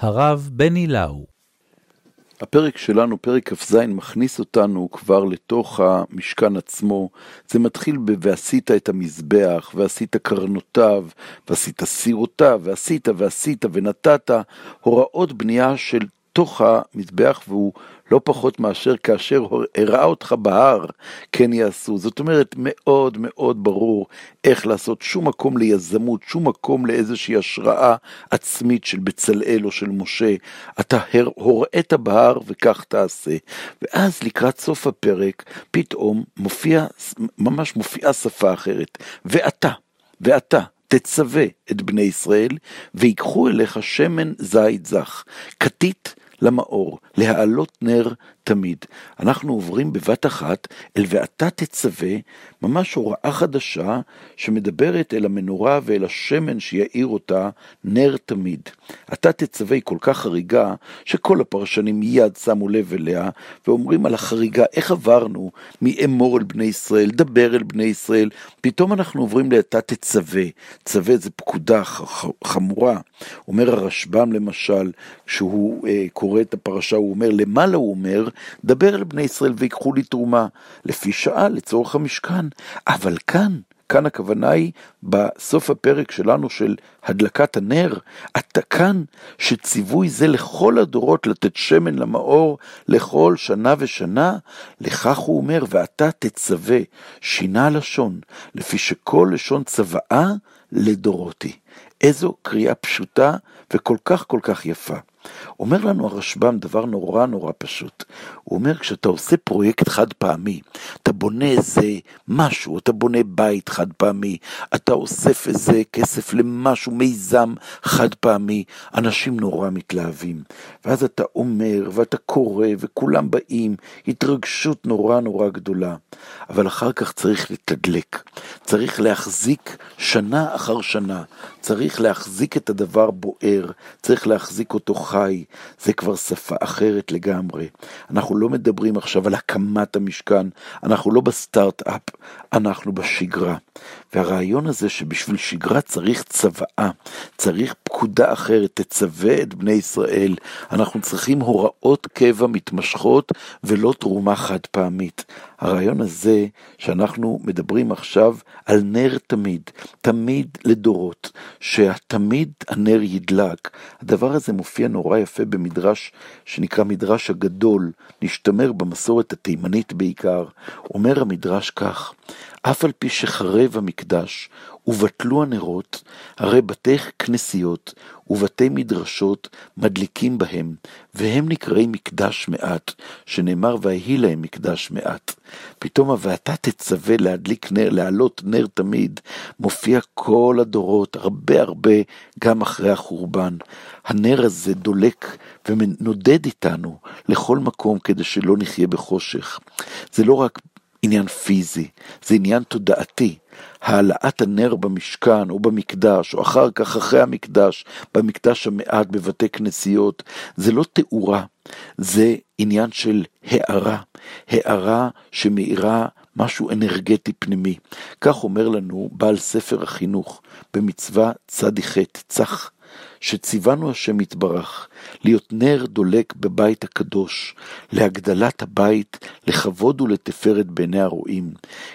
הרב בני לאו. הפרק שלנו, פרק כ"ז, מכניס אותנו כבר לתוך המשכן עצמו. זה מתחיל ב- ועשית את המזבח, ועשית קרנותיו, ועשית סירותיו, ועשית ועשית ונתת, הוראות בנייה של תוך המזבח, והוא לא פחות מאשר כאשר הראה אותך בהר, כן יעשו. זאת אומרת, מאוד מאוד ברור איך לעשות שום מקום ליזמות, שום מקום לאיזושהי השראה עצמית של בצלאל או של משה. אתה הוראת בהר וכך תעשה. ואז לקראת סוף הפרק, פתאום מופיע, ממש מופיעה שפה אחרת. ואתה, ואתה. תצווה את בני ישראל, ויקחו אליך שמן זית זך, כתית למאור, להעלות נר תמיד. אנחנו עוברים בבת אחת אל ואתה תצווה, ממש הוראה חדשה שמדברת אל המנורה ואל השמן שיאיר אותה נר תמיד. אתה תצווה היא כל כך חריגה, שכל הפרשנים מיד שמו לב אליה, ואומרים על החריגה, איך עברנו מאמור אל בני ישראל, דבר אל בני ישראל, פתאום אנחנו עוברים לאתה תצווה. צווה זה פקודה חמורה. אומר הרשב"ם למשל, כשהוא אה, קורא את הפרשה, הוא אומר, למעלה הוא אומר, דבר אל בני ישראל ויקחו לי תרומה, לפי שעה, לצורך המשכן. אבל כאן, כאן הכוונה היא בסוף הפרק שלנו של הדלקת הנר, אתה כאן שציווי זה לכל הדורות לתת שמן למאור לכל שנה ושנה, לכך הוא אומר, ואתה תצווה, שינה הלשון, לפי שכל לשון צוואה לדורותי. איזו קריאה פשוטה וכל כך כל כך יפה. אומר לנו הרשב"ם דבר נורא נורא פשוט. הוא אומר, כשאתה עושה פרויקט חד פעמי, אתה בונה איזה משהו, אתה בונה בית חד פעמי, אתה אוסף איזה כסף למשהו, מיזם חד פעמי, אנשים נורא מתלהבים. ואז אתה אומר, ואתה קורא, וכולם באים, התרגשות נורא נורא גדולה. אבל אחר כך צריך לתדלק, צריך להחזיק שנה אחר שנה, צריך להחזיק את הדבר בוער, צריך להחזיק אותו חי, זה כבר שפה אחרת לגמרי. אנחנו לא מדברים עכשיו על הקמת המשכן, אנחנו לא בסטארט-אפ, אנחנו בשגרה. והרעיון הזה שבשביל שגרה צריך צוואה, צריך פקודה אחרת, תצווה את בני ישראל. אנחנו צריכים הוראות קבע מתמשכות ולא תרומה חד פעמית. הרעיון הזה שאנחנו מדברים עכשיו על נר תמיד, תמיד לדורות, שתמיד הנר ידלק. הדבר הזה מופיע נורא יפה במדרש שנקרא מדרש הגדול, נשתמר במסורת התימנית בעיקר. אומר המדרש כך, אף על פי שחרב המקדש ובטלו הנרות, הרי בתי כנסיות ובתי מדרשות מדליקים בהם, והם נקראים מקדש מעט, שנאמר ויהי להם מקדש מעט. פתאום ה"ואתה תצווה להדליק נר, להעלות נר תמיד", מופיע כל הדורות, הרבה הרבה, גם אחרי החורבן. הנר הזה דולק ונודד איתנו לכל מקום כדי שלא נחיה בחושך. זה לא רק עניין פיזי, זה עניין תודעתי. העלאת הנר במשכן או במקדש, או אחר כך אחרי המקדש, במקדש המעט, בבתי כנסיות, זה לא תאורה, זה עניין של הערה, הערה שמאירה משהו אנרגטי פנימי. כך אומר לנו בעל ספר החינוך במצווה צ"ח, צח. שציוונו השם יתברך, להיות נר דולק בבית הקדוש, להגדלת הבית, לכבוד ולתפארת בעיני הרועים.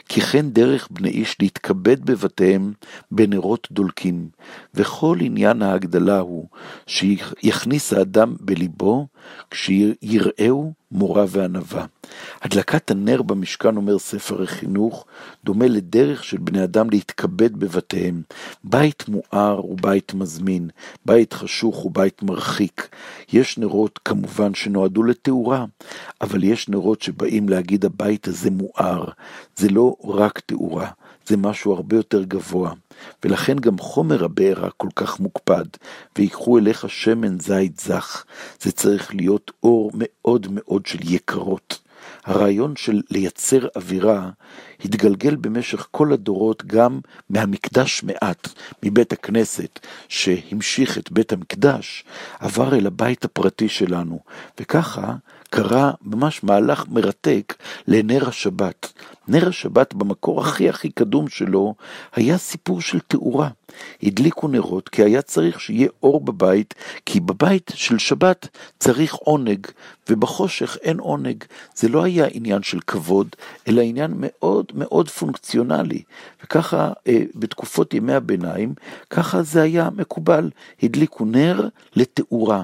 כי כן דרך בני איש להתכבד בבתיהם בנרות דולקים, וכל עניין ההגדלה הוא שיכניס האדם בליבו, כשיראהו מורה וענווה. הדלקת הנר במשכן, אומר ספר החינוך, דומה לדרך של בני אדם להתכבד בבתיהם. בית מואר הוא בית מזמין, בית חשוך הוא בית מרחיק. יש נרות כמובן שנועדו לתאורה, אבל יש נרות שבאים להגיד הבית הזה מואר. זה לא רק תאורה, זה משהו הרבה יותר גבוה. ולכן גם חומר הבעירה כל כך מוקפד, ויקחו אליך שמן זית זך. זה צריך להיות אור מאוד מאוד של יקרות. הרעיון של לייצר אווירה התגלגל במשך כל הדורות גם מהמקדש מעט, מבית הכנסת, שהמשיך את בית המקדש, עבר אל הבית הפרטי שלנו, וככה קרה ממש מהלך מרתק לנר השבת. נר השבת במקור הכי הכי קדום שלו היה סיפור של תאורה. הדליקו נרות כי היה צריך שיהיה אור בבית, כי בבית של שבת צריך עונג, ובחושך אין עונג. זה לא היה עניין של כבוד, אלא עניין מאוד מאוד פונקציונלי. וככה אה, בתקופות ימי הביניים, ככה זה היה מקובל. הדליקו נר לתאורה.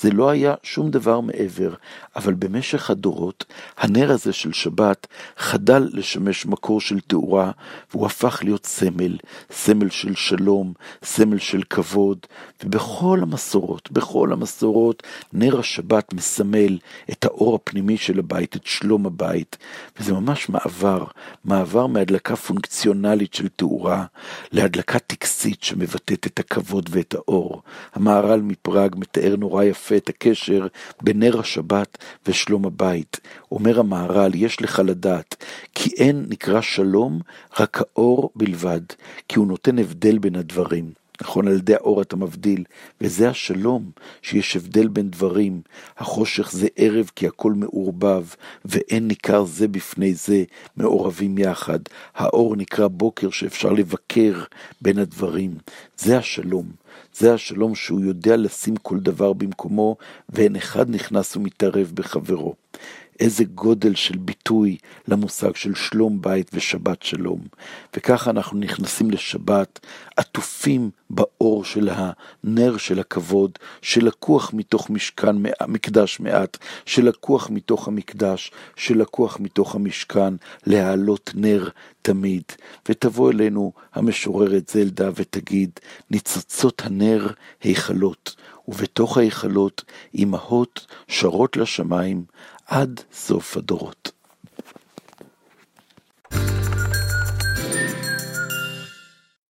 זה לא היה שום דבר מעבר, אבל במשך הדורות, הנר הזה של שבת חדל לשמש מקור של תאורה, והוא הפך להיות סמל, סמל של שלום, סמל של כבוד, ובכל המסורות, בכל המסורות, נר השבת מסמל את האור הפנימי של הבית, את שלום הבית, וזה ממש מעבר, מעבר מהדלקה פונקציונלית של תאורה, להדלקה טקסית שמבטאת את הכבוד ואת האור. המהר"ל מפראג מתאר נורא יפה יפה את הקשר בין נר השבת ושלום הבית. אומר המהר"ל, יש לך לדעת, כי אין נקרא שלום רק האור בלבד, כי הוא נותן הבדל בין הדברים. נכון, על ידי האור אתה מבדיל, וזה השלום, שיש הבדל בין דברים. החושך זה ערב כי הכל מעורבב, ואין ניכר זה בפני זה, מעורבים יחד. האור נקרא בוקר שאפשר לבקר בין הדברים. זה השלום. זה השלום שהוא יודע לשים כל דבר במקומו, ואין אחד נכנס ומתערב בחברו. איזה גודל של ביטוי למושג של שלום בית ושבת שלום. וככה אנחנו נכנסים לשבת, עטופים באור של הנר של הכבוד, שלקוח מתוך משכן, מקדש מעט, שלקוח מתוך המקדש, שלקוח מתוך המשכן, להעלות נר תמיד. ותבוא אלינו המשוררת זלדה ותגיד, ניצוצות הנר היכלות, ובתוך ההיכלות אמהות שרות לשמיים עד סוף הדורות.